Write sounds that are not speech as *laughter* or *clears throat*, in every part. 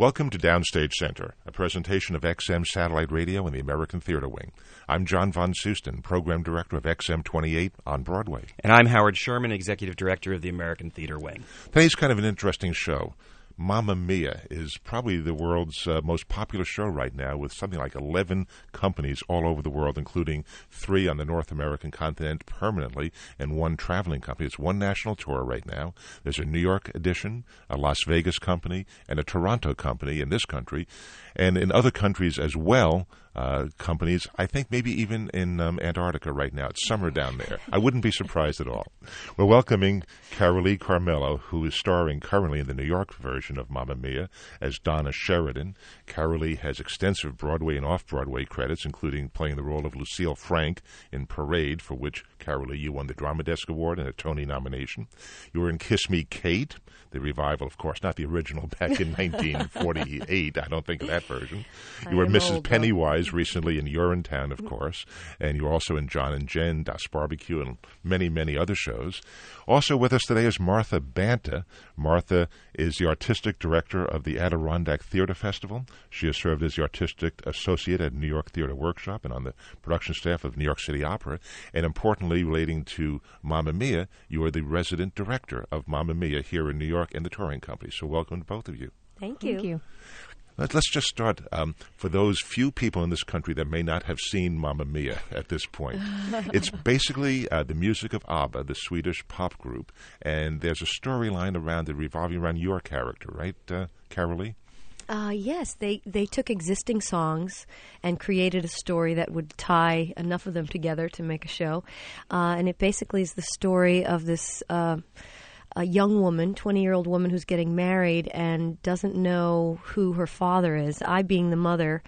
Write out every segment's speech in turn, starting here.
Welcome to Downstage Center, a presentation of XM Satellite Radio and the American Theater Wing. I'm John von Soosten, Program Director of XM 28 on Broadway. And I'm Howard Sherman, Executive Director of the American Theater Wing. Today's kind of an interesting show. Mamma Mia is probably the world's uh, most popular show right now, with something like 11 companies all over the world, including three on the North American continent permanently and one traveling company. It's one national tour right now. There's a New York edition, a Las Vegas company, and a Toronto company in this country. And in other countries as well, uh, companies. I think maybe even in um, Antarctica right now. It's summer down there. I wouldn't be surprised at all. We're welcoming Carolee Carmello, who is starring currently in the New York version of Mamma Mia as Donna Sheridan. Carolee has extensive Broadway and off Broadway credits, including playing the role of Lucille Frank in Parade, for which, Carolee, you won the Drama Desk Award and a Tony nomination. You were in Kiss Me Kate, the revival, of course, not the original *laughs* back in 1948. I don't think of that version. You were Mrs. Pennywise recently in Urinetown, of course, and you're also in John and Jen, Das Barbecue, and many, many other shows. Also with us today is Martha Banta. Martha is the artistic director of the Adirondack Theater Festival. She has served as the artistic associate at New York Theater Workshop and on the production staff of New York City Opera. And importantly, relating to Mamma Mia, you are the resident director of Mamma Mia here in New York and the touring company. So welcome to both of you. Thank you. Thank you. Let's just start um, for those few people in this country that may not have seen Mamma Mia at this point. *laughs* it's basically uh, the music of ABBA, the Swedish pop group, and there's a storyline around it revolving around your character, right, uh, Carolee? Uh, yes, they, they took existing songs and created a story that would tie enough of them together to make a show. Uh, and it basically is the story of this uh, a young woman, 20 year old woman who's getting married and doesn't know who her father is. I, being the mother,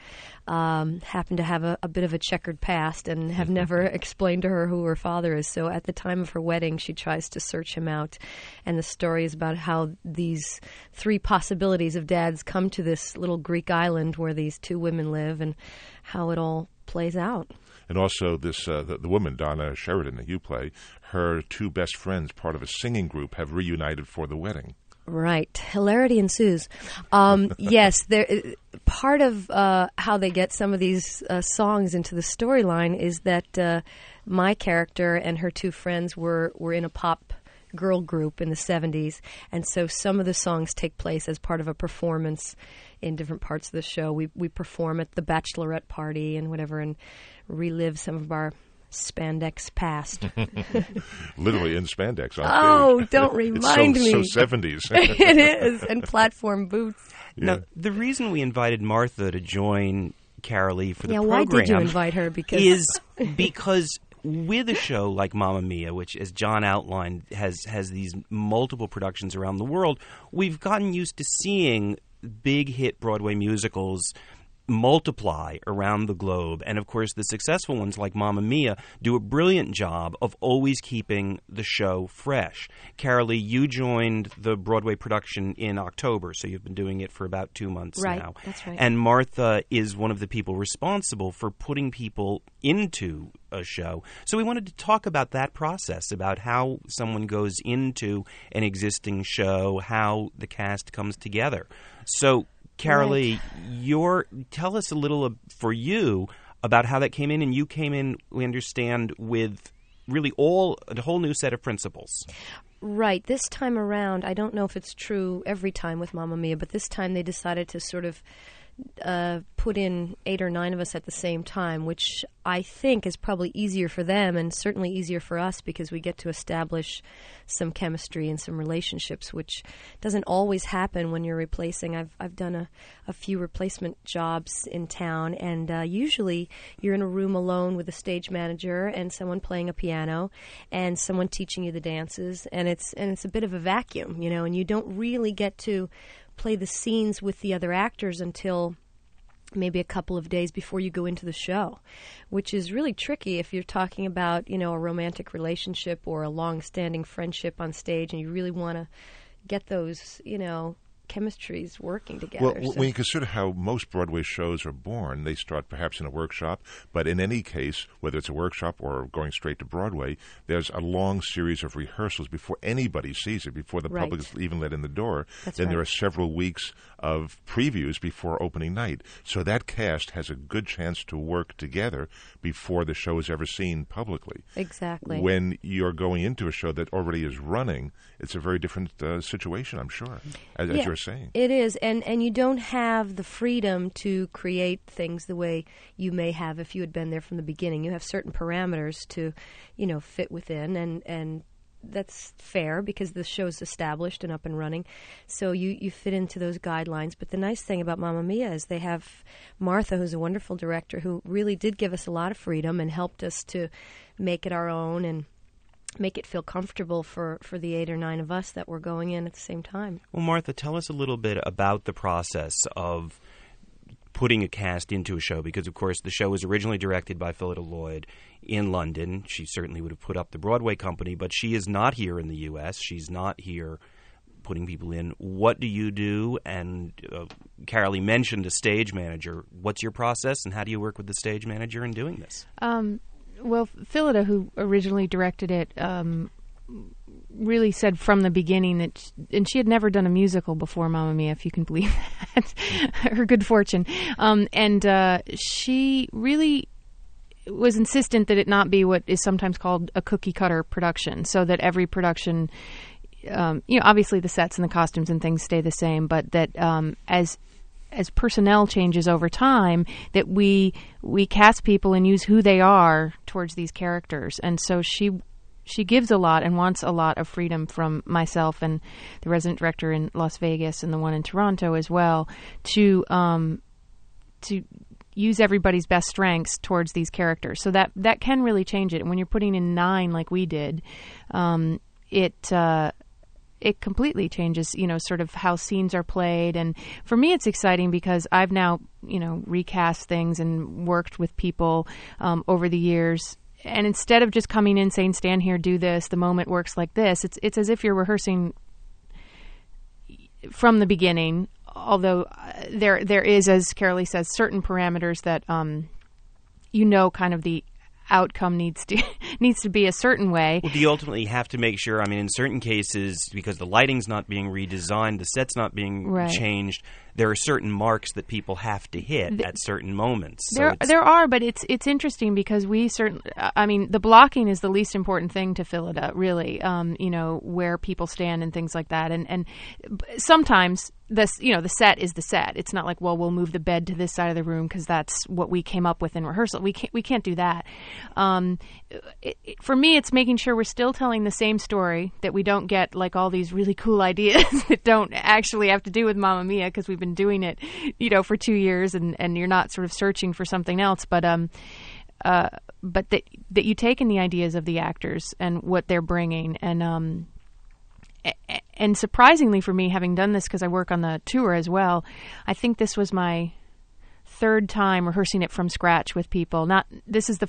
um, happen to have a, a, bit of a checkered past and have *laughs* never explained to her who her father is. So at the time of her wedding, she tries to search him out. And the story is about how these three possibilities of dads come to this little Greek island where these two women live and how it all plays out and also this uh, the, the, woman Donna Sheridan that you play, her two best friends, part of a singing group, have reunited for the wedding. Right, hilarity ensues. Um, *laughs* yes, there. Part of uh, how they get some of these uh, songs into the storyline is that uh, my character and her two friends were were in a pop girl group in the 70s and so some of the songs take place as part of a performance in different parts of the show we we perform at the bachelorette party and whatever and relive some of our spandex past. *laughs* Literally in spandex. oh, don't remind so, me. So 70s. *laughs* it is, and platform boots. Yeah. Now, the reason we invited Martha to join Carolee for the yeah, program why did you invite her? Because is *laughs* because with a show like Mamma Mia, which, as John outlined, has has these multiple productions around the world, we've gotten used to seeing big hit Broadway musicals multiply around the globe. And of course, the successful ones like Mamma Mia do a brilliant job of always keeping the show fresh. Carolee, you joined the Broadway production in October, so you've been doing it for about two months right, now. That's right. And Martha is one of the people responsible for putting people into a show. So we wanted to talk about that process, about how someone goes into an existing show, how the cast comes together. So Carolee, right. your tell us a little for you about how that came in, and you came in. We understand with really all a whole new set of principals. Right. This time around, I don't know if it's true every time with Mamma Mia, but this time they decided to sort of uh, put in eight or nine of us at the same time, which I think is probably easier for them and certainly easier for us because we get to establish some chemistry and some relationships, which doesn't always happen when you're replacing. I've I've done a, a few replacement jobs in town, and uh, usually you're in a room alone with a stage manager and someone playing a piano and someone teaching you the dances, and it's and it's a bit of a vacuum, you know, and you don't really get to play the scenes with the other actors until maybe a couple of days before you go into the show, which is really tricky if you're talking about, you know, a romantic relationship or a long-standing friendship on stage and you really want to get those, you know, chemistries working together. Well, so. when you consider how most Broadway shows are born, they start perhaps in a workshop, but in any case, whether it's a workshop or going straight to Broadway, there's a long series of rehearsals before anybody sees it, before the right. public is even let in the door. That's then right. there are several weeks of previews before opening night. So that cast has a good chance to work together before the show is ever seen publicly. Exactly. When you're going into a show that already is running, it's a very different uh, situation, I'm sure, as, yeah, as you're saying. It is, and and you don't have the freedom to create things the way you may have if you had been there from the beginning. You have certain parameters to, you know, fit within, and and that's fair because the show's established and up and running. So you, you fit into those guidelines. But the nice thing about Mamma Mia is they have Martha, who's a wonderful director, who really did give us a lot of freedom and helped us to make it our own and make it feel comfortable for, for the eight or nine of us that were going in at the same time. Well, Martha, tell us a little bit about the process of putting a cast into a show because, of course, the show was originally directed by Phyllida Lloyd in London. She certainly would have put up the Broadway company, but she is not here in the U.S. She's not here putting people in. What do you do? And uh, Carolee mentioned a stage manager. What's your process, and how do you work with the stage manager in doing this? Um, well, Phyllida, who originally directed it, um, really said from the beginning that, she, and she had never done a musical before Mamma Mia, if you can believe *laughs* that, her good fortune. Um, and uh, she really was insistent that it not be what is sometimes called a cookie cutter production, so that every production, um, you know, obviously the sets and the costumes and things stay the same, but that um, as as personnel changes over time, that we we cast people and use who they are towards these characters, and so she she gives a lot and wants a lot of freedom from myself and the resident director in Las Vegas and the one in Toronto as well to um, to use everybody's best strengths towards these characters. So that that can really change it. And when you're putting in nine like we did, um, it. Uh, it completely changes, you know, sort of how scenes are played. And for me, it's exciting because I've now, you know, recast things and worked with people um, over the years and instead of just coming in saying stand here do this the moment works like this it's it's as if you're rehearsing from the beginning although uh, there there is as Carolee says certain parameters that um you know kind of the outcome needs to *laughs* needs to be a certain way. Well, do you ultimately have to make sure? I mean, in certain cases, because the lighting's not being redesigned, the set's not being right. changed, there are certain marks that people have to hit the, at certain moments. So there, there are, but it's it's interesting because we certainly. I mean, the blocking is the least important thing to Phyllida, really. Um, you know, where people stand and things like that, and and sometimes this you know the set is the set it's not like well we'll move the bed to this side of the room because that's what we came up with in rehearsal we can't we can't do that um, it, it, for me it's making sure we're still telling the same story that we don't get like all these really cool *laughs* ideas that don't actually have to do with Mamma Mia because we've been doing it you know for two years and and you're not sort of searching for something else but um uh but that that you take in the ideas of the actors and what they're bringing and um and surprisingly for me, having done this because I work on the tour as well, I think this was my third time rehearsing it from scratch with people. Not this is the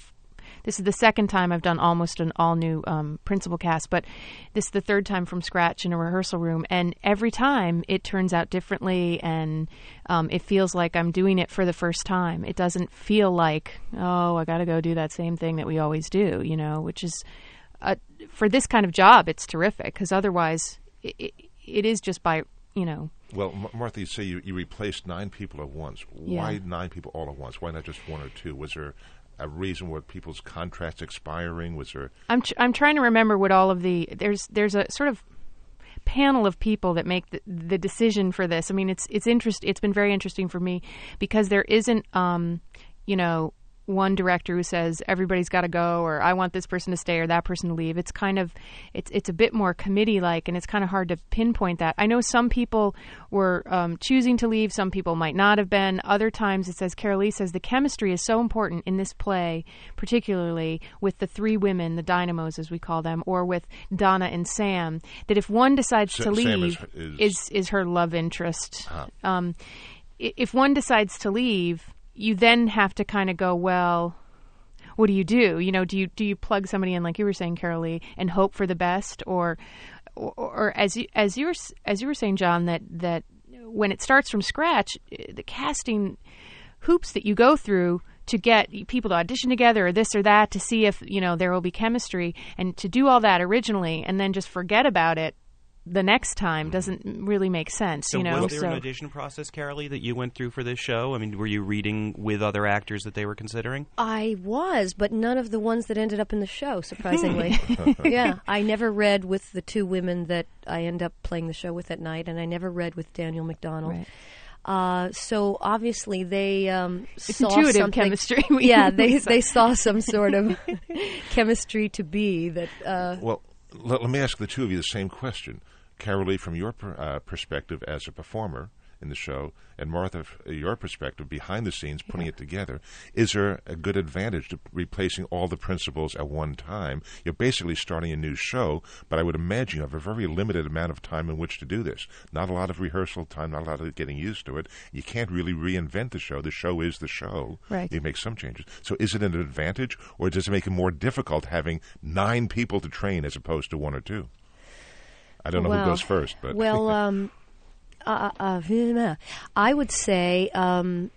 this is the second time I've done almost an all new um, principal cast, but this is the third time from scratch in a rehearsal room. And every time it turns out differently, and um, it feels like I'm doing it for the first time. It doesn't feel like, oh, I got to go do that same thing that we always do, you know, which is uh, for this kind of job, it's terrific because otherwise, it, it is just by you know. Well, Martha, you say you, you replaced nine people at once. Yeah. Why nine people all at once? Why not just one or two? Was there a reason where people's contracts expiring? Was there? I'm tr- I'm trying to remember what all of the there's there's a sort of panel of people that make the, the decision for this. I mean, it's it's interest. It's been very interesting for me because there isn't, um, you know, one director who says everybody's got to go or I want this person to stay or that person to leave. It's kind of it's it's a bit more committee like and it's kind of hard to pinpoint that. I know some people were um, choosing to leave, some people might not have been. Other times it says Carolee says the chemistry is so important in this play, particularly with the three women, the dynamos as we call them, or with Donna and Sam, that if one decides Sa- to leave is- is- is is her love interest. Ah. Um, if one decides to leave, you then have to kind of go, well, what do you do? You know, do you do you plug somebody in like you were saying, Carolee, and hope for the best, or, or, or as you as you were as you were saying, John, that that when it starts from scratch, eh, the casting hoops that you go through to get people to audition together or this or that to see if you know there will be chemistry and to do all that originally and then just forget about it the next time doesn't really make sense. So you know, was there so an audition process, Carolee, that you went through for this show? I mean, were you reading with other actors that they were considering? I was, but none of the ones that ended up in the show, surprisingly. *laughs* *laughs* yeah, I never read with the two women that I end up playing the show with at night, and I never read with Daniel McDonald. Right. Uh, so obviously they um, It's saw intuitive something- chemistry. Yeah, they they saw some sort of *laughs* chemistry to be that. Uh, Well, let, let me ask the two of you the same question. Carolee, from your per, uh, perspective as a performer in the show, and Martha, f- your perspective behind the scenes, putting it together, is there a good advantage to replacing all the principals at one time? You're basically starting a new show, but I would imagine you have a very limited amount of time in which to do this. Not a lot of rehearsal time, not a lot of getting used to it. You can't really reinvent the show. The show is the show. Right. You make some changes. So is it an advantage, or does it make it more difficult having nine people to train as opposed to one or two? I don't know well, who goes first, but well, *laughs* um, uh, uh, uh, I? Would say um,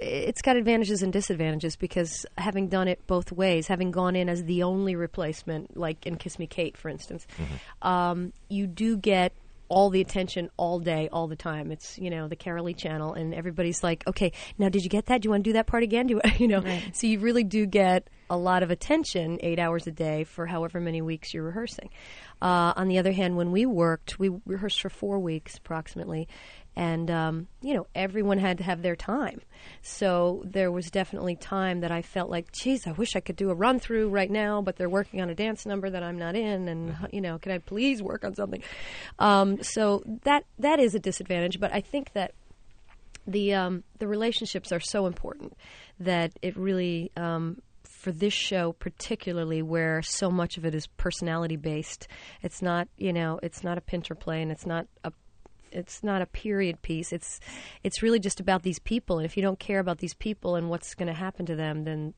it's got advantages and disadvantages because having done it both ways, having gone in as the only replacement, like in Kiss Me Kate, for instance, um, you do get all the attention all day, all the time. It's you know the Carolee channel, and everybody's like, okay, now did you get that? Do you want to do that part again? Do you, *laughs* you know? So you really do get a lot of attention, eight hours a day for however many weeks you're rehearsing. Uh, on the other hand, when we worked, we rehearsed for four weeks approximately, and um, you know everyone had to have their time. So there was definitely time that I felt like, geez, I wish I could do a run through right now, but they're working on a dance number that I'm not in, and you know, can I please work on something? Um, so that that is a disadvantage, but I think that the um, the relationships are so important that it really um, for this show particularly where so much of it is personality based it's not you know it's not a pinter play and it's not a it's not a period piece it's it's really just about these people and if you don't care about these people and what's going to happen to them then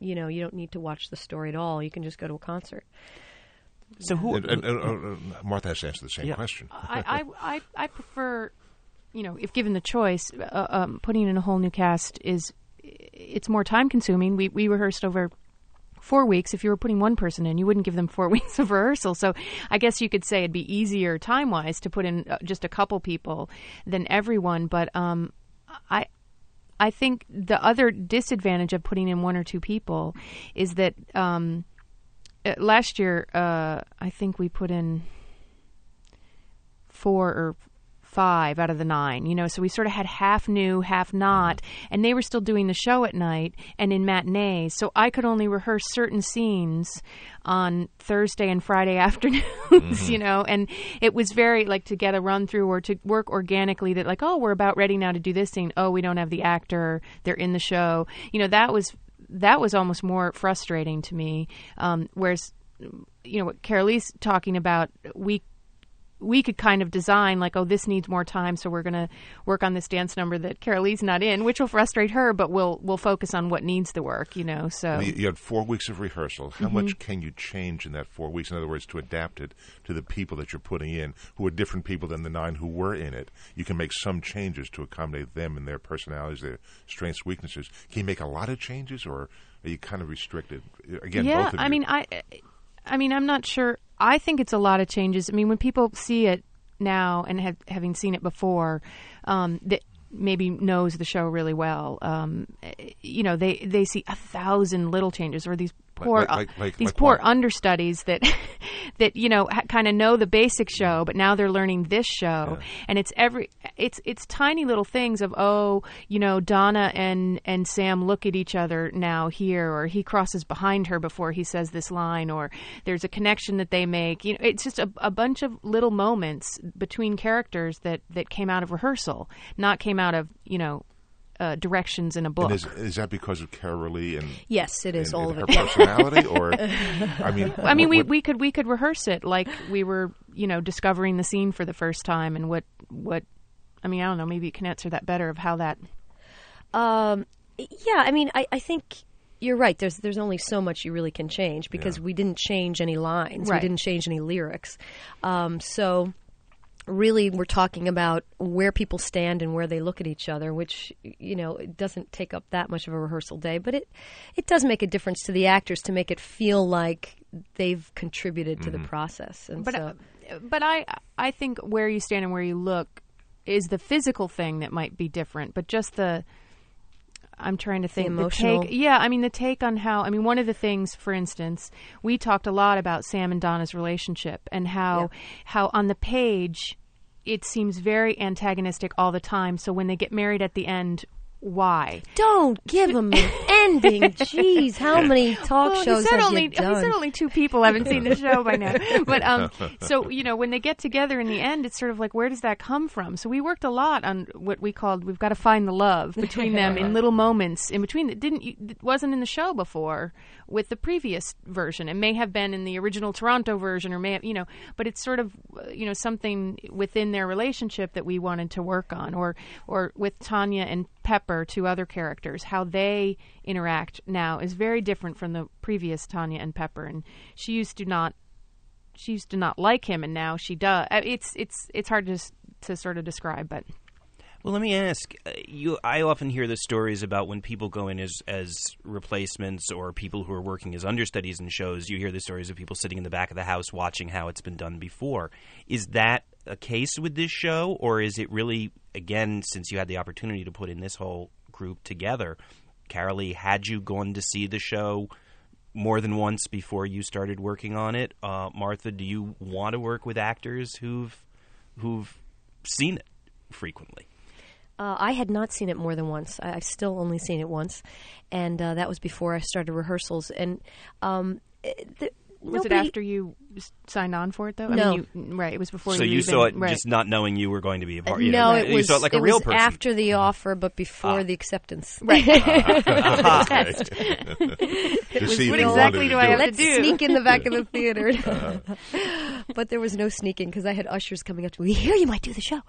you know you don't need to watch the story at all you can just go to a concert So who? And- and- and, uh, Martha has to answer the same Yeah. question. I, I, I, I prefer, you know, if given the choice, uh, um, putting in a whole new cast is it's more time consuming. We we rehearsed over four weeks. If you were putting one person in, you wouldn't give them four *laughs* weeks of rehearsal. So I guess you could say it'd be easier time wise to put in uh, just a couple people than everyone. But um, I. I think the other disadvantage of putting in one or two people is that um, uh, last year uh, I think we put in four or five out of the nine, you know, so we sort of had half new, half not, and they were still doing the show at night and in matinees, so I could only rehearse certain scenes on Thursday and Friday *laughs* afternoons, you know, and it was very like to get a run through or to work organically that like, oh, we're about ready now to do this scene. Oh, we don't have the actor, they're in the show. You know, that was that was almost more frustrating to me. Um, whereas you know what Carolee's talking about, we we could kind of design like, oh, this needs more time, so we're going to work on this dance number that Carolee's not in, which will frustrate her, but we'll we'll focus on what needs the work, you know. So You, you had four weeks of rehearsal. How Mm-hmm. much can you change in that four weeks? In other words, to adapt it to the people that you're putting in, who are different people than the nine who were in it. You can make some changes to accommodate them and their personalities, their strengths, weaknesses. Can you make a lot of changes, or are you kind of restricted? Again, yeah, both of I you. mean, I, I mean, I'm not sure. I think it's a lot of changes. I mean, when people see it now and have, having seen it before, um, that maybe knows the show really well, um, you know, they they see a thousand little changes or these poor like- uh, like- like- these poor what? understudies that *laughs* that you know ha- kind of know the basic show, mm. but now they're learning this show, and it's every it's it's tiny little things of oh you know Donna and and Sam look at each other now here, or he crosses behind her before he says this line, or there's a connection that they make. You know, it's just a, a bunch of little moments between characters that that came out of rehearsal, not came out of you know. Uh, directions in a book. And is, is that because of Carolee and yes it is and- all and of her it *laughs* personality, or *laughs* I mean, I mean, what- we, what- we could we could rehearse it like we were, you know, discovering the scene for the first time and what what. I mean, I don't know. Maybe you can answer that better of how that. Um, yeah, I mean, I, I think you're right. There's there's only so much you really can change because Yeah. we didn't change any lines. Right. We didn't change any lyrics. Um, so really, we're talking about where people stand and where they look at each other, which you know it doesn't take up that much of a rehearsal day, but it it does make a difference to the actors to make it feel like they've contributed to the process. And But so, uh, but I I think where you stand and where you look is the physical thing that might be different, but just the I'm trying to think emotional- take yeah, I mean the take on how I mean one of the things for instance, we talked a lot about Sam and Donna's relationship and how how on the page it seems very antagonistic all the time. So when they get married at the end, why? Don't give *laughs* them ending. Jeez, how many *laughs* talk well, shows he said have only you done? he said only two people haven't seen the show by now. But um, *laughs* so you know, when they get together in the end, it's sort of like where does that come from? So we worked a lot on what we called we've got to find the love between them in *laughs* little moments in between that didn't it wasn't in the show before with the previous version. It may have been in the original Toronto version, or may have you know, but it's sort of you know something within their relationship that we wanted to work on, or or with Tanya and Pepper, two other characters, how they interact now is very different from the previous Tanya and Pepper. And she used to not, she used to not like him, and now she does. Uh, It's it's it's hard to to sort of describe, but Well, let me ask uh, you. I often hear the stories about when people go in as as replacements or people who are working as understudies in shows. You hear the stories of people sitting in the back of the house watching how it's been done before. Is that a case with this show, or is it really again since you had the opportunity to put in this whole group together? Carolee, had you gone to see the show more than once before you started working on it? Uh, Martha, do you want to work with actors who've who've seen it frequently? Uh, I had not seen it more than once. I, I've still only seen it once, and uh, that was before I started rehearsals. And um, the, was nobody, it after you signed on for it though? I No. mean, you, right. It was before. so you, you even, saw it right. just not knowing you were going to be a part. you No, know, it you was saw it like a it real was person. after the offer, but before Ah. the acceptance. *laughs* Right. *laughs* *laughs* to see if what exactly wanted do I have to Let's do? sneak in the back of the theater. but there was no sneaking because I had ushers coming up to me. Here, you might do the show.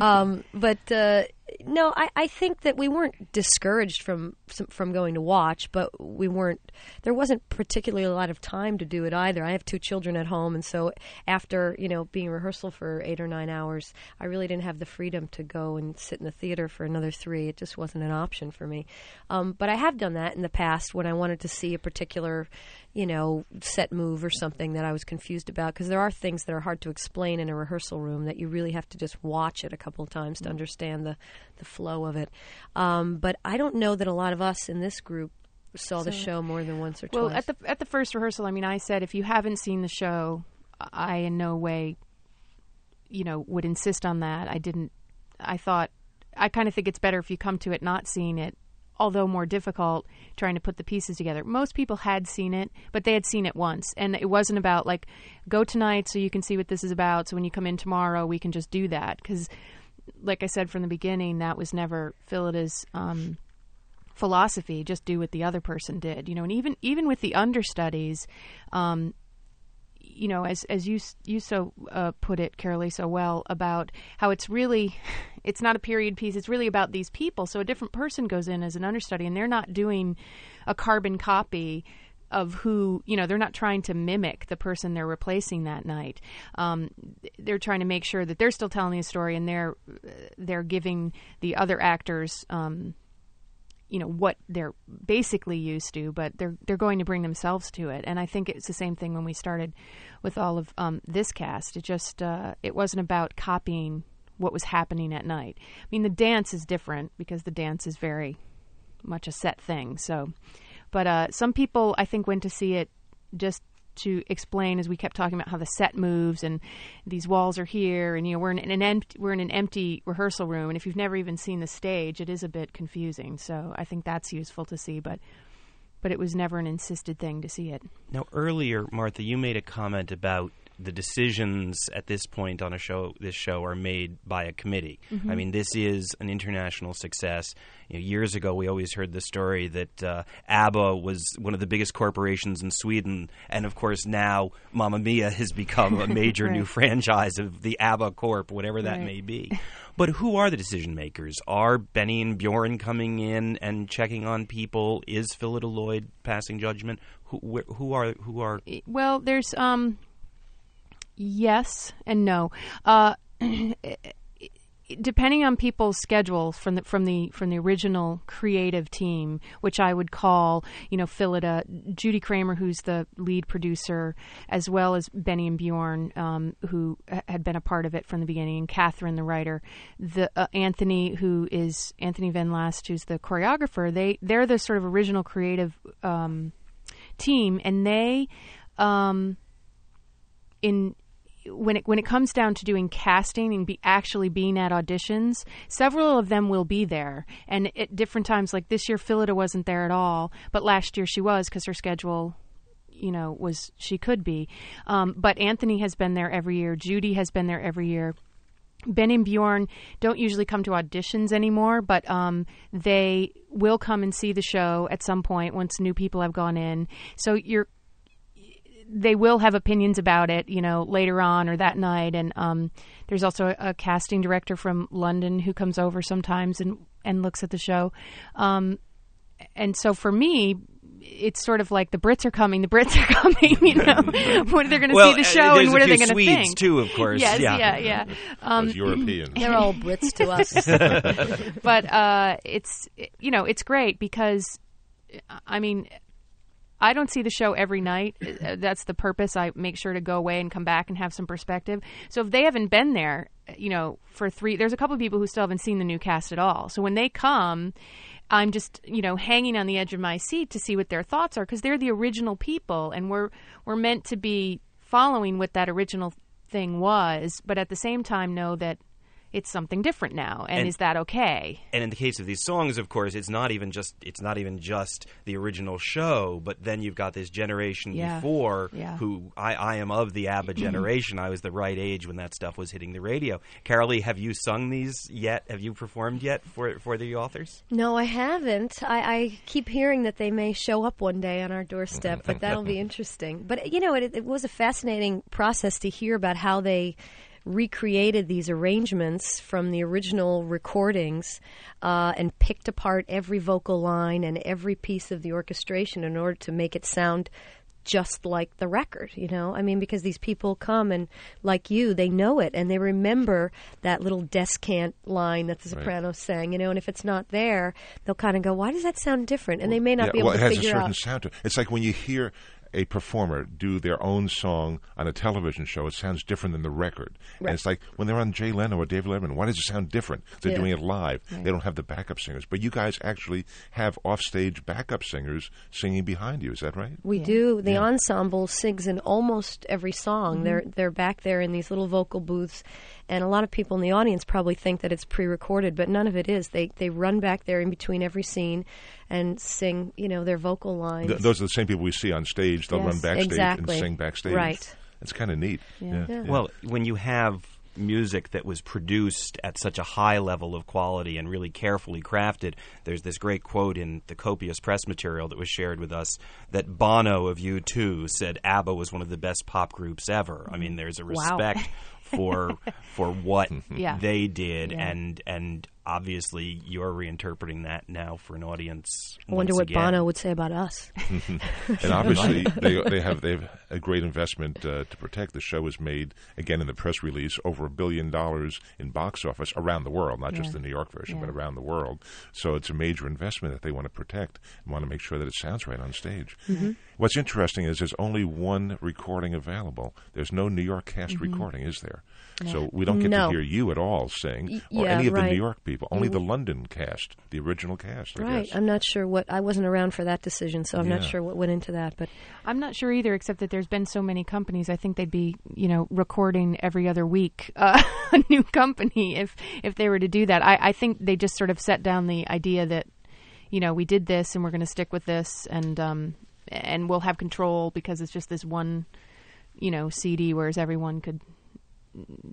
um, but uh, no, I, I think that we weren't discouraged from from going to watch, but we weren't. There wasn't particularly a lot of time to do it either. I have two children at home, and so after you know being rehearsal for eight or nine hours, I really didn't have the freedom to go and sit in the theater for another three. It just wasn't an option for me. Um, but I have done that in the past when I wanted to see a particular, you know, set move or something that I was confused about because there are things that are hard to explain in a rehearsal room that you really have to just watch it a couple of times to understand the the flow of it. Um, but I don't know that a lot of us in this group saw the show more than once or Well, twice. Well, at the at the first rehearsal, I mean, I said if you haven't seen the show, I in no way, you know, would insist on that. I didn't. I thought I kind of think it's better if you come to it not seeing it, although more difficult trying to put the pieces together. Most people had seen it, but they had seen it once, and it wasn't about like go tonight so you can see what this is about. So when you come in tomorrow, we can just do that because, like I said from the beginning, that was never Phyllida's. Um, philosophy just do what the other person did you know and even even with the understudies um you know as as you you so uh, put it Carolee so well about how it's really *laughs* it's not a period piece it's really about these people. So a different person goes in as an understudy and they're not doing a carbon copy of who you know they're not trying to mimic the person they're replacing that night. Um, they're trying to make sure that they're still telling the story and they're they're giving the other actors um, you know what they're basically used to, but they're they're going to bring themselves to it. And I think it's the same thing when we started with all of um, this cast. It just uh, it wasn't about copying what was happening at night. I mean, the dance is different because the dance is very much a set thing. So, but uh, some people I think went to see it just to explain as we kept talking about how the set moves and these walls are here and you know we're in an empty we're in an empty rehearsal room. And if you've never even seen the stage it is a bit confusing. So I think that's useful to see but but it was never an insisted thing to see it. Now, earlier, Martha, you made a comment about the decisions at this point on a show. This show are made by a committee. I mean, this is an international success. You know, years ago, we always heard the story that uh, ABBA was one of the biggest corporations in Sweden, and of course, now Mamma Mia has become a *laughs* major new franchise of the ABBA Corp, whatever that Right. may be. *laughs* But who are the decision makers? Are Benny and Bjorn coming in and checking on people? Is Phyllida Lloyd passing judgment? Who, where, who are who are well there's um yes and no uh *clears throat* depending on people's schedules from the from the from the original creative team, which I would call, you know, Phyllida, Judy Craymer, who's the lead producer, as well as Benny and Bjorn, um, who had been a part of it from the beginning, and Catherine, the writer, the uh, Anthony, who is Anthony Van Laast, who's the choreographer. They they're the sort of original creative um, team, and they. Um, in when it when it comes down to doing casting and be actually being at auditions, several of them will be there, and at different times. Like this year, Phyllida wasn't there at all, but last year she was because her schedule, you know, was she could be. Um, but Anthony has been there every year. Judy has been there every year. Ben and Bjorn don't usually come to auditions anymore, but um, they will come and see the show at some point once new people have gone in. So you're they will have opinions about it, you know, later on or that night. And um, there's also a, a, casting director from London who comes over sometimes and and looks at the show. Um, and so for me, it's sort of like the Brits are coming, the Brits are *laughs* coming. You know, *laughs* when are they're going to well, see the show and what are they going to think? Too, of course. Yes, yeah, yeah, yeah. *laughs* Um, Europeans. They're all Brits to us. but uh, it's you know it's great because I mean I don't see the show every night. Uh, that's the purpose. I make sure to go away and come back and have some perspective. So if they haven't been there, you know, for three, there's a couple of people who still haven't seen the new cast at all. So when they come, I'm just, you know, hanging on the edge of my seat to see what their thoughts are because they're the original people and we're we're meant to be following what that original thing was, but at the same time know that it's something different now and, and, is that okay? And in the case of these songs of course it's not even just it's not even just the original show but then you've got this generation yeah. before yeah. who I, I am of the ABBA mm-hmm. generation. I was the right age when that stuff was hitting the radio. Carolee have you sung these yet? Have you performed yet for for the authors? No I haven't. I, I keep hearing that they may show up one day on our doorstep mm-hmm. but that'll be *laughs* interesting. But you know it, it was a fascinating process to hear about how they recreated these arrangements from the original recordings uh, and picked apart every vocal line and every piece of the orchestration in order to make it sound just like the record, you know? I mean, because these people come and, like you, they know it and they remember that little descant line that the soprano right. sang, you know? And if it's not there, they'll kind of go, why does that sound different? And they may not yeah, be able well, to figure out. it has a certain sound to it. It's like when you hear a performer do their own song on a television show, it sounds different than the record. Right. And it's like when they're on Jay Leno or David Letterman, why does it sound different? They're yeah. doing it live. Right. They don't have the backup singers. But you guys actually have offstage backup singers singing behind you. Is that right? We yeah. do. The yeah. ensemble sings in almost every song. Mm-hmm. They're they're back there in these little vocal booths and a lot of people in the audience probably think that it's pre-recorded, but none of it is. They they run back there in between every scene and sing, you know, their vocal lines. Th- those are the same people we see on stage. They'll yes, run backstage exactly. and sing backstage. Right. It's kind of neat. Yeah. Yeah. Yeah. Well, when you have music that was produced at such a high level of quality and really carefully crafted. There's this great quote in the copious press material that was shared with us that Bono of U2 said ABBA was one of the best pop groups ever. I mean, there's a respect wow. For for what *laughs* yeah. they did yeah. and and obviously you're reinterpreting that now for an audience. I wonder what again. Bono would say about us. *laughs* *laughs* and obviously, they they have they have a great investment uh, to protect. The show was made again in the press release over a billion dollars in box office around the world, not yeah. just the New York version, yeah. but around the world. So it's a major investment that they want to protect and want to make sure that it sounds right on stage. Mm-hmm. What's interesting is there's only one recording available. There's no New York cast mm-hmm. recording, is there? So we don't get no. to hear you at all sing, or yeah, any of right. the New York people. Only the London cast, the original cast. I Right. guess. I'm not sure what I wasn't around for that decision, so I'm not sure what went into that. But I'm not sure either, except that there's been so many companies. I think they'd be, you know, recording every other week *laughs* uh, a new company if if they were to do that. I, I think they just sort of set down the idea that, you know, we did this and we're going to stick with this, and um, and we'll have control because it's just this one, you know, CD, whereas everyone could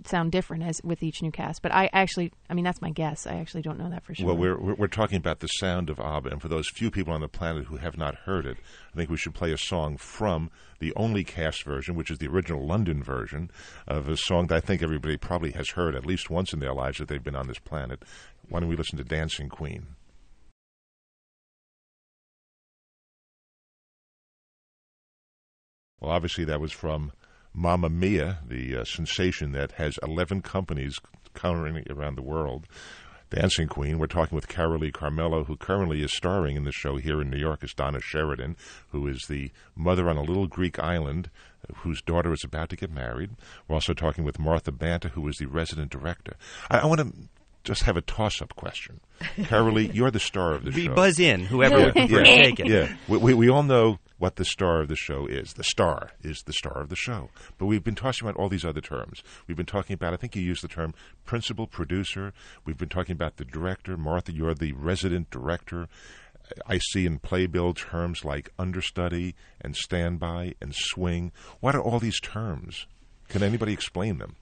sound different as with each new cast. But I actually, I mean, that's my guess. I actually don't know that for sure. Well, we're, we're we're talking about the sound of ABBA, and for those few people on the planet who have not heard it, I think we should play a song from the only cast version, which is the original London version of a song that I think everybody probably has heard at least once in their lives that they've been on this planet. Why don't we listen to Dancing Queen? Well, obviously that was from Mamma Mia, the uh, sensation that has 11 companies currently around the world. Dancing Queen. We're talking with Carolee Carmello, who currently is starring in the show here in New York as Donna Sheridan, who is the mother on a little Greek island uh, whose daughter is about to get married. We're also talking with Martha Banta, who is the resident director. I, I want to just have a toss-up question. *laughs* Carolee, you're the star of the Be show. buzz in, whoever Yeah, first yeah, take it. yeah. We, we, we all know what the star of the show is. The star is the star of the show. But we've been talking about all these other terms. We've been talking about, I think you used the term principal producer. We've been talking about the director. Martha, you're the resident director. I see in playbill terms like understudy and standby and swing. What are all these terms? Can anybody explain them?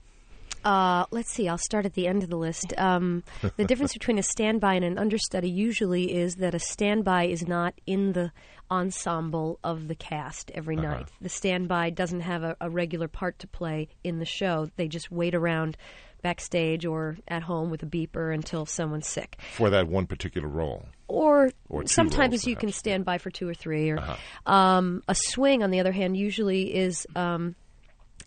Uh, let's see. I'll start at the end of the list. *laughs* Um, the difference between a standby and an understudy usually is that a standby is not in the ensemble of the cast every Uh-huh. night. The standby doesn't have a, a regular part to play in the show. They just wait around backstage or at home with a beeper until someone's sick. For that one particular role. Or, Or sometimes roles, you can stand by for two or three. Or um, a swing, on the other hand, usually is um,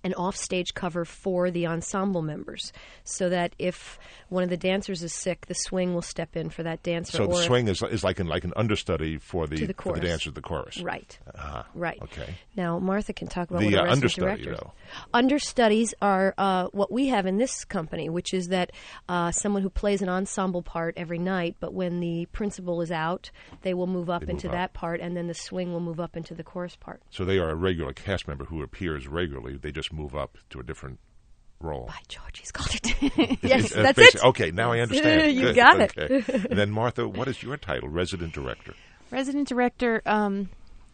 an offstage cover for the ensemble members, so that if one of the dancers is sick, the swing will step in for that dancer. So the swing is, is like, an, like an understudy for the, the for the dancer of the chorus. Right. Ah, Right. Okay. Now, Martha can talk about The, uh, understudy, though. Understudies are uh, what we have in this company, which is that uh, someone who plays an ensemble part every night, but when the principal is out, they will move up into up. that part, and then the swing will move up into the chorus part. So they are a regular cast member who appears regularly. They just move up to a different role. By George, he's got it. *laughs* yes, It's- that's it. Okay, now I understand. *laughs* You Good, got it. okay. and then Martha, what is your title? Resident director. Resident director. Um,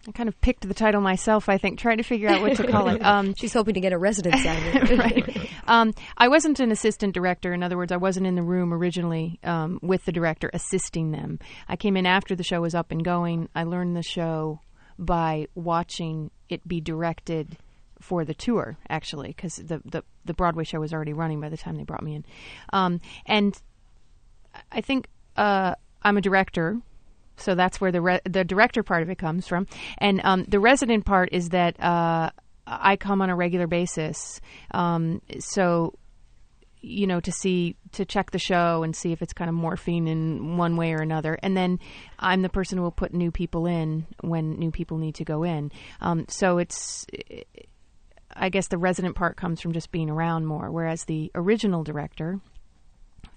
I kind of picked the title myself. I think, trying to figure out what to call it. *laughs* Um, She's hoping to get a residence out of it. right. Um, I wasn't an assistant director. In other words, I wasn't in the room originally um, with the director assisting them. I came in after the show was up and going. I learned the show by watching it be directed for the tour, actually, because the, the the Broadway show was already running by the time they brought me in. Um, and I think uh, I'm a director, so that's where the re- the director part of it comes from, and um, the resident part is that uh, I come on a regular basis. Um, so you know to see to check the show and see if it's kind of morphine in one way or another and then i'm the person who will put new people in when new people need to go in um, so it's i guess the resident part comes from just being around more whereas the original director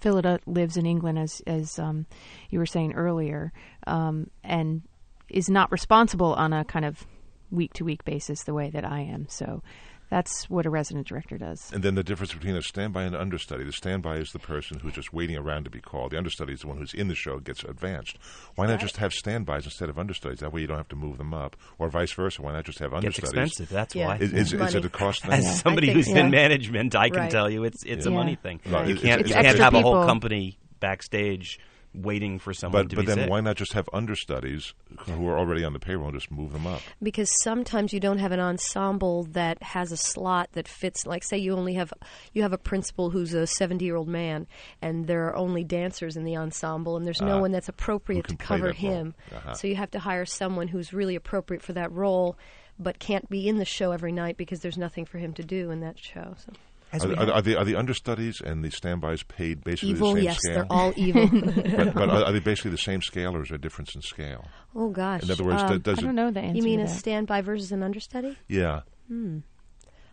Phyllida lives in England, as as um, you were saying earlier, um, and is not responsible on a kind of week to week basis the way that I am. So that's what a resident director does. And then the difference between a standby and an understudy. The standby is the person who's just waiting around to be called. The understudy is the one who's in the show, gets advanced. Why not just have standbys instead of understudies? That way you don't have to move them up. Or vice versa. Why not just have Gets understudies? expensive. That's Yeah. why. Is, is, is it a cost *laughs* thing? As somebody think who's so. in management, I can Right. tell you it's it's a money thing. Right. You It's- can't it's you can't extra have a whole company backstage waiting for someone But to but be then sick. why not just have understudies who are already on the payroll and just move them up? because sometimes you don't have an ensemble that has a slot that fits like say you only have you have a principal who's a 70 year old man and there are only dancers in the ensemble and there's no Ah, one that's appropriate to cover him Uh-huh. so you have to hire someone who's really appropriate for that role but can't be in the show every night because there's nothing for him to do in that show so As Are, are, are the are the understudies and the standbys paid basically evil the same yes scale? they're all evil *laughs* but, but are, are they basically the same scale, or is there a difference in scale? oh gosh In other words, Um, does I don't know the answer. you mean to a that. standby versus an understudy Yeah.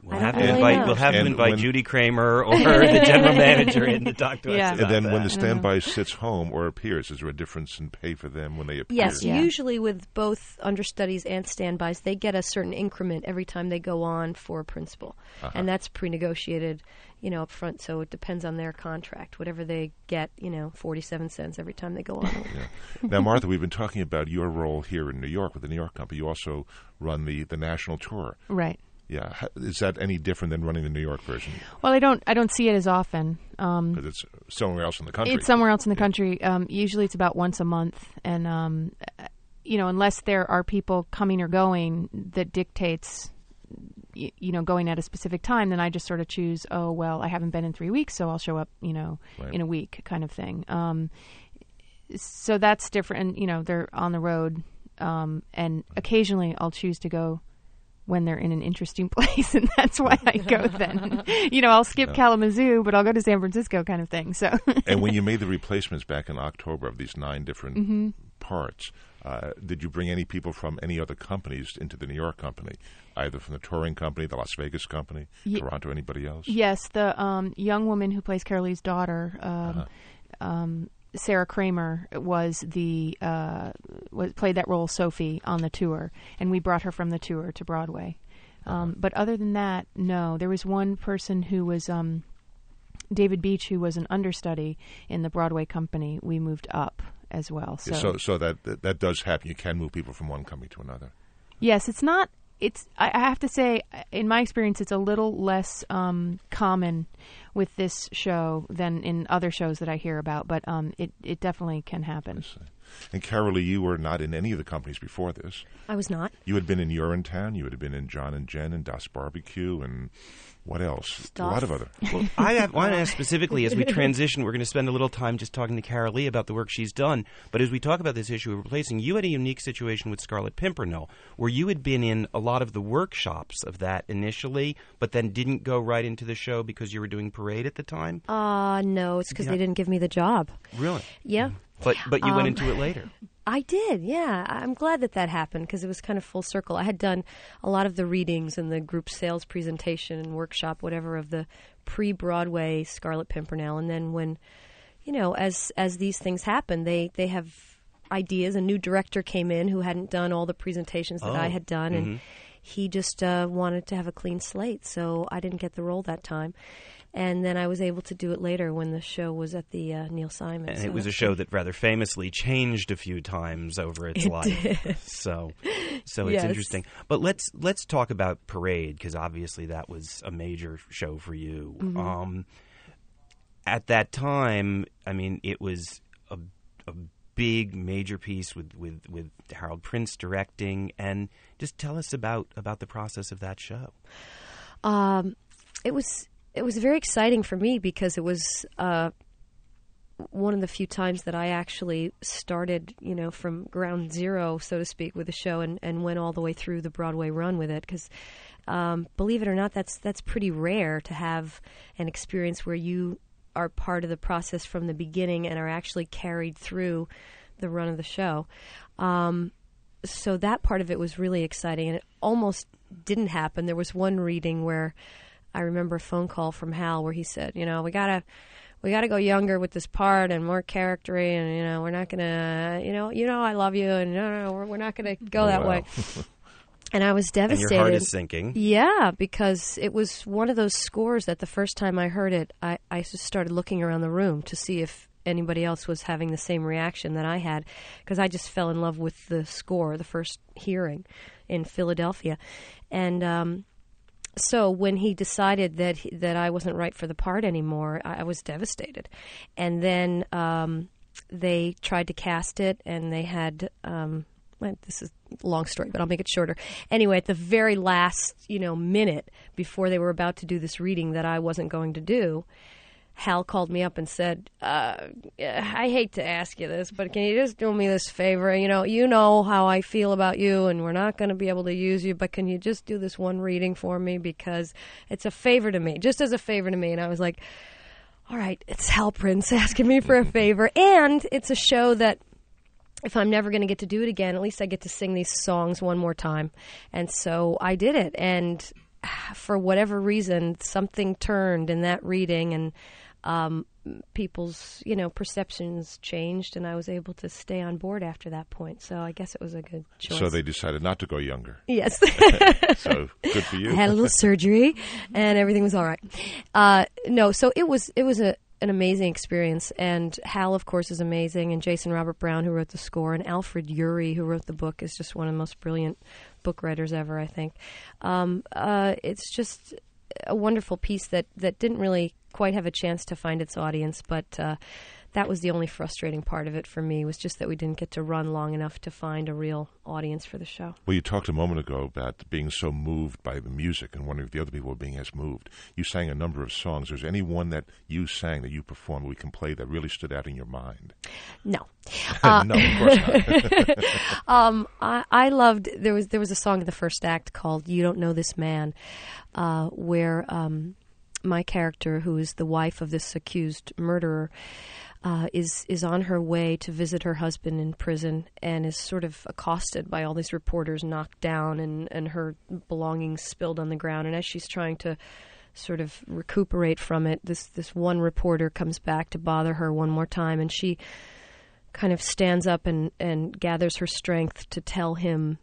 We'll have don't to invite we'll have to invite when- Judy Craymer or the general *laughs* manager in to talk to Yeah. us And about then when the that. standby sits home or appears, is there a difference in pay for them when they appear? Yes, Yeah. usually with both understudies and standbys, they get a certain increment every time they go on for a principal, Uh-huh. and that's pre-negotiated, you know, up front. So it depends on their contract. Whatever they get, you know, forty-seven cents every time they go on. *laughs* Now, Martha, we've been talking about your role here in New York with the New York company. You also run the, the national tour. Right. Yeah. Is that any different than running the New York version? Well, I don't. I don't see it as often. Um, Because it's somewhere else in the country. It's somewhere else in the country. Um, usually, it's about once a month, and um, you know, unless there are people coming or going that dictates, you know, going at a specific time, then I just sort of choose. Oh well, I haven't been in three weeks, so I'll show up, you know, Right. in a week, kind of thing. Um, so that's different. And you know, they're on the road, um, and occasionally I'll choose to go when they're in an interesting *laughs* place, and that's why I go *laughs* then. you know, I'll skip Kalamazoo, but I'll go to San Francisco, kind of thing. So, and when you *laughs* made the replacements back in October of these nine different Mm-hmm. parts, uh, did you bring any people from any other companies into the New York company, either from the touring company, the Las Vegas company, Ye- Toronto, anybody else? yes, the um, young woman who plays Carolee's daughter. Um, Uh-huh. um, Sarah Kramer was the uh, was played that role Sophie on the tour, and we brought her from the tour to Broadway. Um, but other than that, no. There was one person who was um, David Beach, who was an understudy in the Broadway company. We moved up as well. So, So, so that, that that does happen. You can move people from one company to another. yes, it's not. It's. I, I have to say, in my experience, it's a little less um, common with this show than in other shows that I hear about. But um, it it definitely can happen. And Carolee, you were not in any of the companies before this. I was not. You had been in Urinetown. You had been in John and Jen and Das Barbecue and what else? A lot of other. *laughs* Well, I want to ask specifically as we transition, we're going to spend a little time just talking to Carolee about the work she's done. But as we talk about this issue of replacing, you had a unique situation with Scarlet Pimpernel, where you had been in a lot of the workshops of that initially, but then didn't go right into the show because you were doing Parade at the time. Uh, no, it's because Yeah. they didn't give me the job. Really? Yeah. But but you went Um, into it later. *laughs* I did, yeah. I'm glad that that happened because it was kind of full circle. I had done a lot of the readings and the group sales presentation and workshop, whatever, of the pre-Broadway Scarlet Pimpernel, and then when, you know, as as these things happen, they they have ideas. A new director came in who hadn't done all the presentations that I Oh, had done, and he just uh, wanted to have a clean slate. So I didn't get the role that time. And then I was able to do it later when the show was at the uh, Neil Simon. And so it was a show that rather famously changed a few times over its life. So, *laughs* so it's Yes. interesting. But let's let's talk about Parade because obviously that was a major show for you. Mm-hmm. Um, at that time, I mean, it was a, a big major piece with, with, with Harold Prince directing, and just tell us about about the process of that show. Um, it was it was very exciting for me because it was uh, one of the few times that I actually started, you know, from ground zero, so to speak, with the show, and, and went all the way through the Broadway run with it. Because, um, believe it or not, that's that's pretty rare to have an experience where you are part of the process from the beginning and are actually carried through the run of the show. Um, so that part of it was really exciting, and it almost didn't happen. There was one reading where I remember a phone call from Hal where he said, "You know, we gotta." We got to go younger with this part and more charactery, and you know we're not gonna, you know, you know I love you, and no, no, no we're, we're not gonna go Oh, that wow. way. *laughs* And I was And devastated. your heart is sinking. Yeah, because it was one of those scores that the first time I heard it, I, I just started looking around the room to see if anybody else was having the same reaction that I had, because I just fell in love with the score, the first hearing in Philadelphia. And um, so when he decided that he, that I wasn't right for the part anymore, I, I was devastated. And then um, they tried to cast it, and they had. Um, this is a long story, but I'll make it shorter. Anyway, at the very last, you know, minute before they were about to do this reading that I wasn't going to do, Hal called me up and said, uh, "I hate to ask you this, but can you just do me this favor? You know, you know how I feel about you, and we're not going to be able to use you, but can you just do this one reading for me because it's a favor to me, just as a favor to me?" And I was like, "All right, it's Hal Prince *laughs* asking me for a favor, and it's a show that." if I'm never going to get to do it again, at least I get to sing these songs one more time. And so I did it. And *sighs* for whatever reason, something turned in that reading, and um, people's you know perceptions changed, and I was able to stay on board after that point. So I guess it was a good choice. So they decided not to go younger. yes. *laughs* So good for you. I had a little surgery, and everything was all right. Uh, no, so it was it was a an amazing experience, and Hal, of course, is amazing, and Jason Robert Brown, who wrote the score, and Alfred Uhry, who wrote the book, is just one of the most brilliant book writers ever. I think um, uh, it's just a wonderful piece that that didn't really quite have a chance to find its audience, but. Uh, that was the only frustrating part of it for me was just that we didn't get to run long enough to find a real audience for the show. Well, you talked a moment ago about being so moved by the music and wondering if the other people were being as moved. You sang a number of songs. Is there any one that you sang that you performed we can play that really stood out in your mind? No. *laughs* no, of course not. *laughs* um, I, I loved there was there was a song in the first act called "You Don't Know This Man," uh, where um, my character, who is the wife of this accused murderer, uh, is is on her way to visit her husband in prison and is sort of accosted by all these reporters, knocked down, and and her belongings spilled on the ground. And as she's trying to sort of recuperate from it, this this one reporter comes back to bother her one more time, and she kind of stands up and and gathers her strength to tell him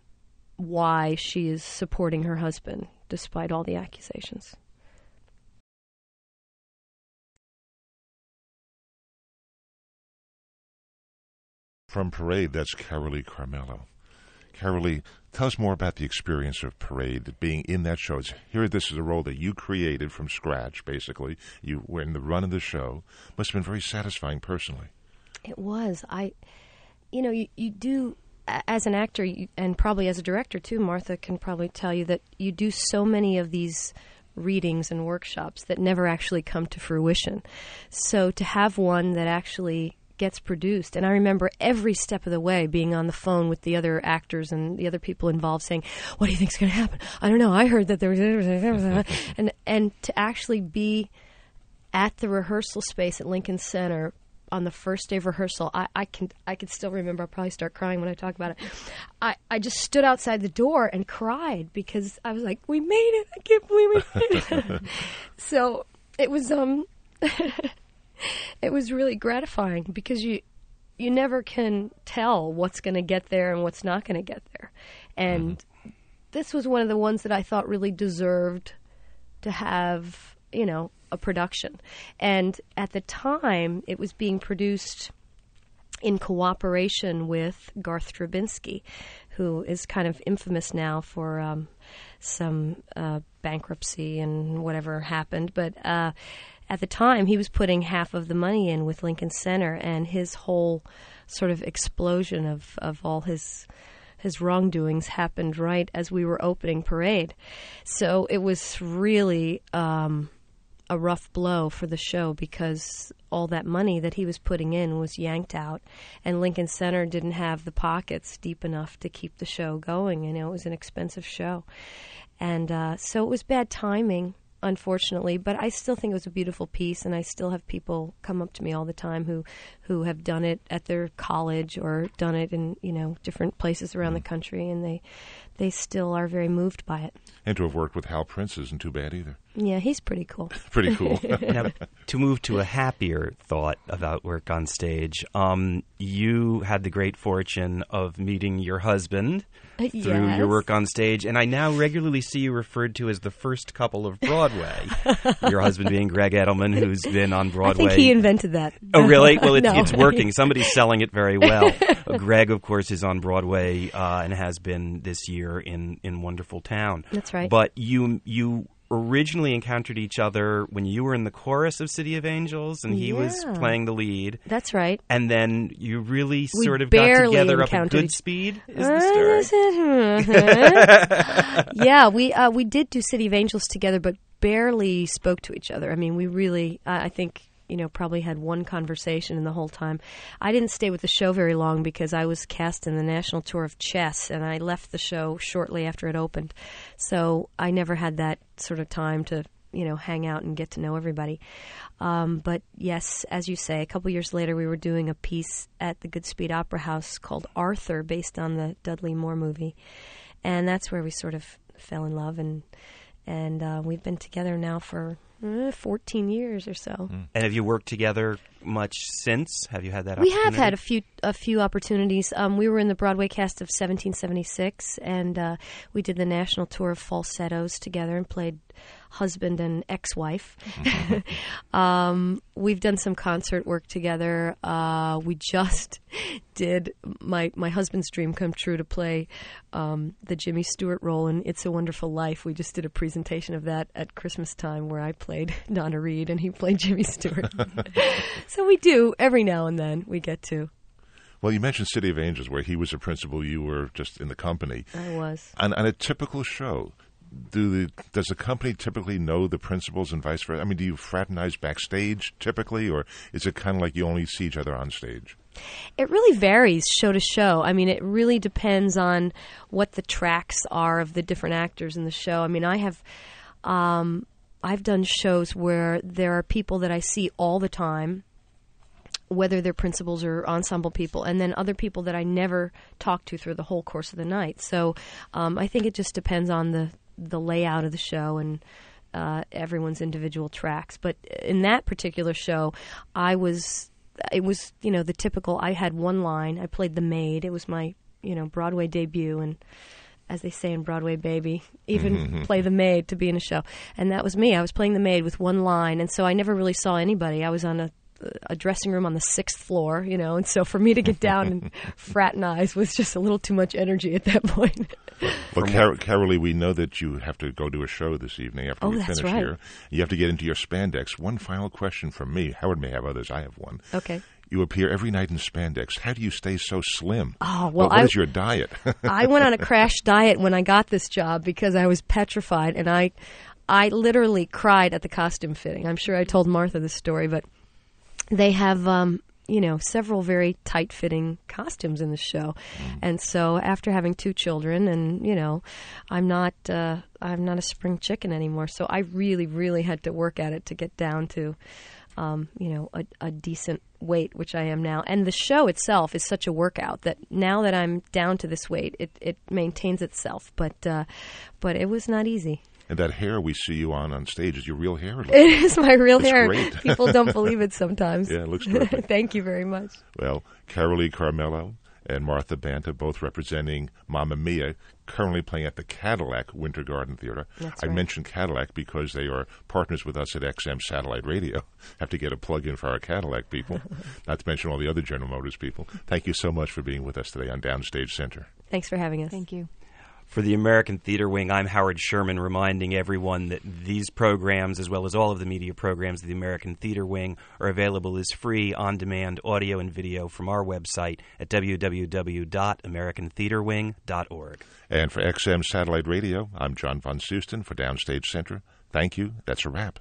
why she is supporting her husband despite all the accusations. From Parade, that's Carolee Carmello. Carolee, tell us more about the experience of Parade, being in that show. It's, here, this is a role that you created from scratch, basically. You were in the run of the show. Must have been very satisfying personally. It was. I, you know, you, you do, as an actor, you, and probably as a director too, Martha can probably tell you that you do so many of these readings and workshops that never actually come to fruition. So to have one that actually gets produced. And I remember every step of the way being on the phone with the other actors and the other people involved saying, What do you think's going to happen? I don't know. I heard that there was. *laughs* and, and to actually be at the rehearsal space at Lincoln Center on the first day of rehearsal, I, I can I can still remember. I'll probably start crying when I talk about it. I, I just stood outside the door and cried because I was like, "We made it! I can't believe we made it!" *laughs* so it was um *laughs* *laughs* it was really gratifying because you you never can tell what's going to get there and what's not going to get there. And mm-hmm. this was one of the ones that I thought really deserved to have, you know, a production. And at the time, it was being produced in cooperation with Garth Drabinsky, who is kind of infamous now for um, some uh, bankruptcy and whatever happened. But uh, at the time, he was putting half of the money in with Lincoln Center, and his whole sort of explosion of, of all his his wrongdoings happened right as we were opening parade. So it was really um, a rough blow for the show because all that money that he was putting in was yanked out, and Lincoln Center didn't have the pockets deep enough to keep the show going. You know, it was an expensive show, and uh, so it was bad timing unfortunately. But I still think it was a beautiful piece, and I still have people come up to me all the time who who have done it at their college or done it in you know different places around mm. the country, and they they still are very moved by it. And to have worked with Hal Prince isn't too bad either. Yeah, he's pretty cool. *laughs* pretty cool. *laughs* now, to move to a happier thought about work on stage, um, you had the great fortune of meeting your husband through yes. your work on stage, and I now regularly see you referred to as the first couple of Broadway. *laughs* your husband being Gregg Edelman, who's been on Broadway. I think he invented that. Oh, really? Well, it's, no. it's working. Somebody's selling it very well. Gregg, of course, is on Broadway uh, and has been this year in in Wonderful Town. That's right. But you you originally encountered each other when you were in the chorus of City of Angels and he yeah. was playing the lead. That's right. And then you really we sort of got together up at Goodspeed. Is the story? *laughs* yeah, we uh, we did do City of Angels together, but barely spoke to each other. I mean, we really, uh, I think you know, probably had one conversation in the whole time. I didn't stay with the show very long because I was cast in the national tour of chess and I left the show shortly after it opened. So I never had that sort of time to, you know, hang out and get to know everybody. Um, but yes, as you say, a couple years later, we were doing a piece at the Goodspeed Opera House called Arthur, based on the Dudley Moore movie, and that's where we sort of fell in love, and and uh, we've been together now for uh, 14 years or so. Mm. And have you worked together much since? Have you had that We have had a few a few opportunities. Um, we were in the Broadway cast of 1776 and uh, we did the national tour of falsettos together and played husband and ex-wife. Mm-hmm. *laughs* um, we've done some concert work together. Uh, we just *laughs* did my my husband's dream come true to play um, the Jimmy Stewart role in It's a Wonderful Life. We just did a presentation of that at Christmas time where I played *laughs* Donna Reed and he played Jimmy Stewart. so we do every now and then. We get to. Well, you mentioned City of Angels, where he was a principal, you were just in the company. I was. And on a typical show, do the does the company typically know the principals and vice versa? I mean, do you fraternize backstage typically, or is it kind of like you only see each other on stage? It really varies show to show. I mean, it really depends on what the tracks are of the different actors in the show. I mean, I have. Um, I've done shows where there are people that I see all the time, whether they're principals or ensemble people, and then other people that I never talk to through the whole course of the night. So um, I think it just depends on the the layout of the show and uh, everyone's individual tracks. But in that particular show, I was it was you know the typical. I had one line. I played the maid. It was my you know Broadway debut and. As they say in Broadway, baby, even play the maid to be in a show, and that was me. I was playing the maid with one line, and so I never really saw anybody. I was on a a dressing room on the sixth floor, you know, and so for me to get down and *laughs* fraternize was just a little too much energy at that point. Well, Car- Carolee, we know that you have to go to a show this evening after Oh, we finish right. here. You have to get into your spandex. One final question from me. Howard may have others. I have one. Okay. You appear every night in spandex. How do you stay so slim? Oh, well, what, what I- is your diet? *laughs* I went on a crash diet when I got this job because I was petrified, and I, I literally cried at the costume fitting. I'm sure I told Martha this story, but they have, um, you know, several very tight-fitting costumes in the show, and so after having two children, and you know, I'm not, uh, I'm not a spring chicken anymore. So I really, really had to work at it to get down to. Um, you know, a, a decent weight, which I am now. And the show itself is such a workout that now that I'm down to this weight, it, it maintains itself. But uh, but it was not easy. And that hair we see you on on stage is your real hair. It is my real It's hair. great. *laughs* People don't believe it *laughs* sometimes. Yeah, it looks *laughs* terrific. Thank you very much. Well, Carolee Carmello and Martha Banta, both representing Mamma Mia, currently playing at the Cadillac Winter Garden Theater. That's I right. mentioned Cadillac because they are partners with us at XM Satellite Radio. Have to get a plug in for our Cadillac people, not to mention all the other General Motors people. Thank you so much for being with us today on Downstage Center. Thanks for having us. Thank you. For the American Theater Wing, I'm Howard Sherman, reminding everyone that these programs, as well as all of the media programs of the American Theater Wing, are available as free on demand audio and video from our website at www.americantheaterwing.org. And for XM Satellite Radio, I'm John Von Soosten for Downstage Center. Thank you. That's a wrap.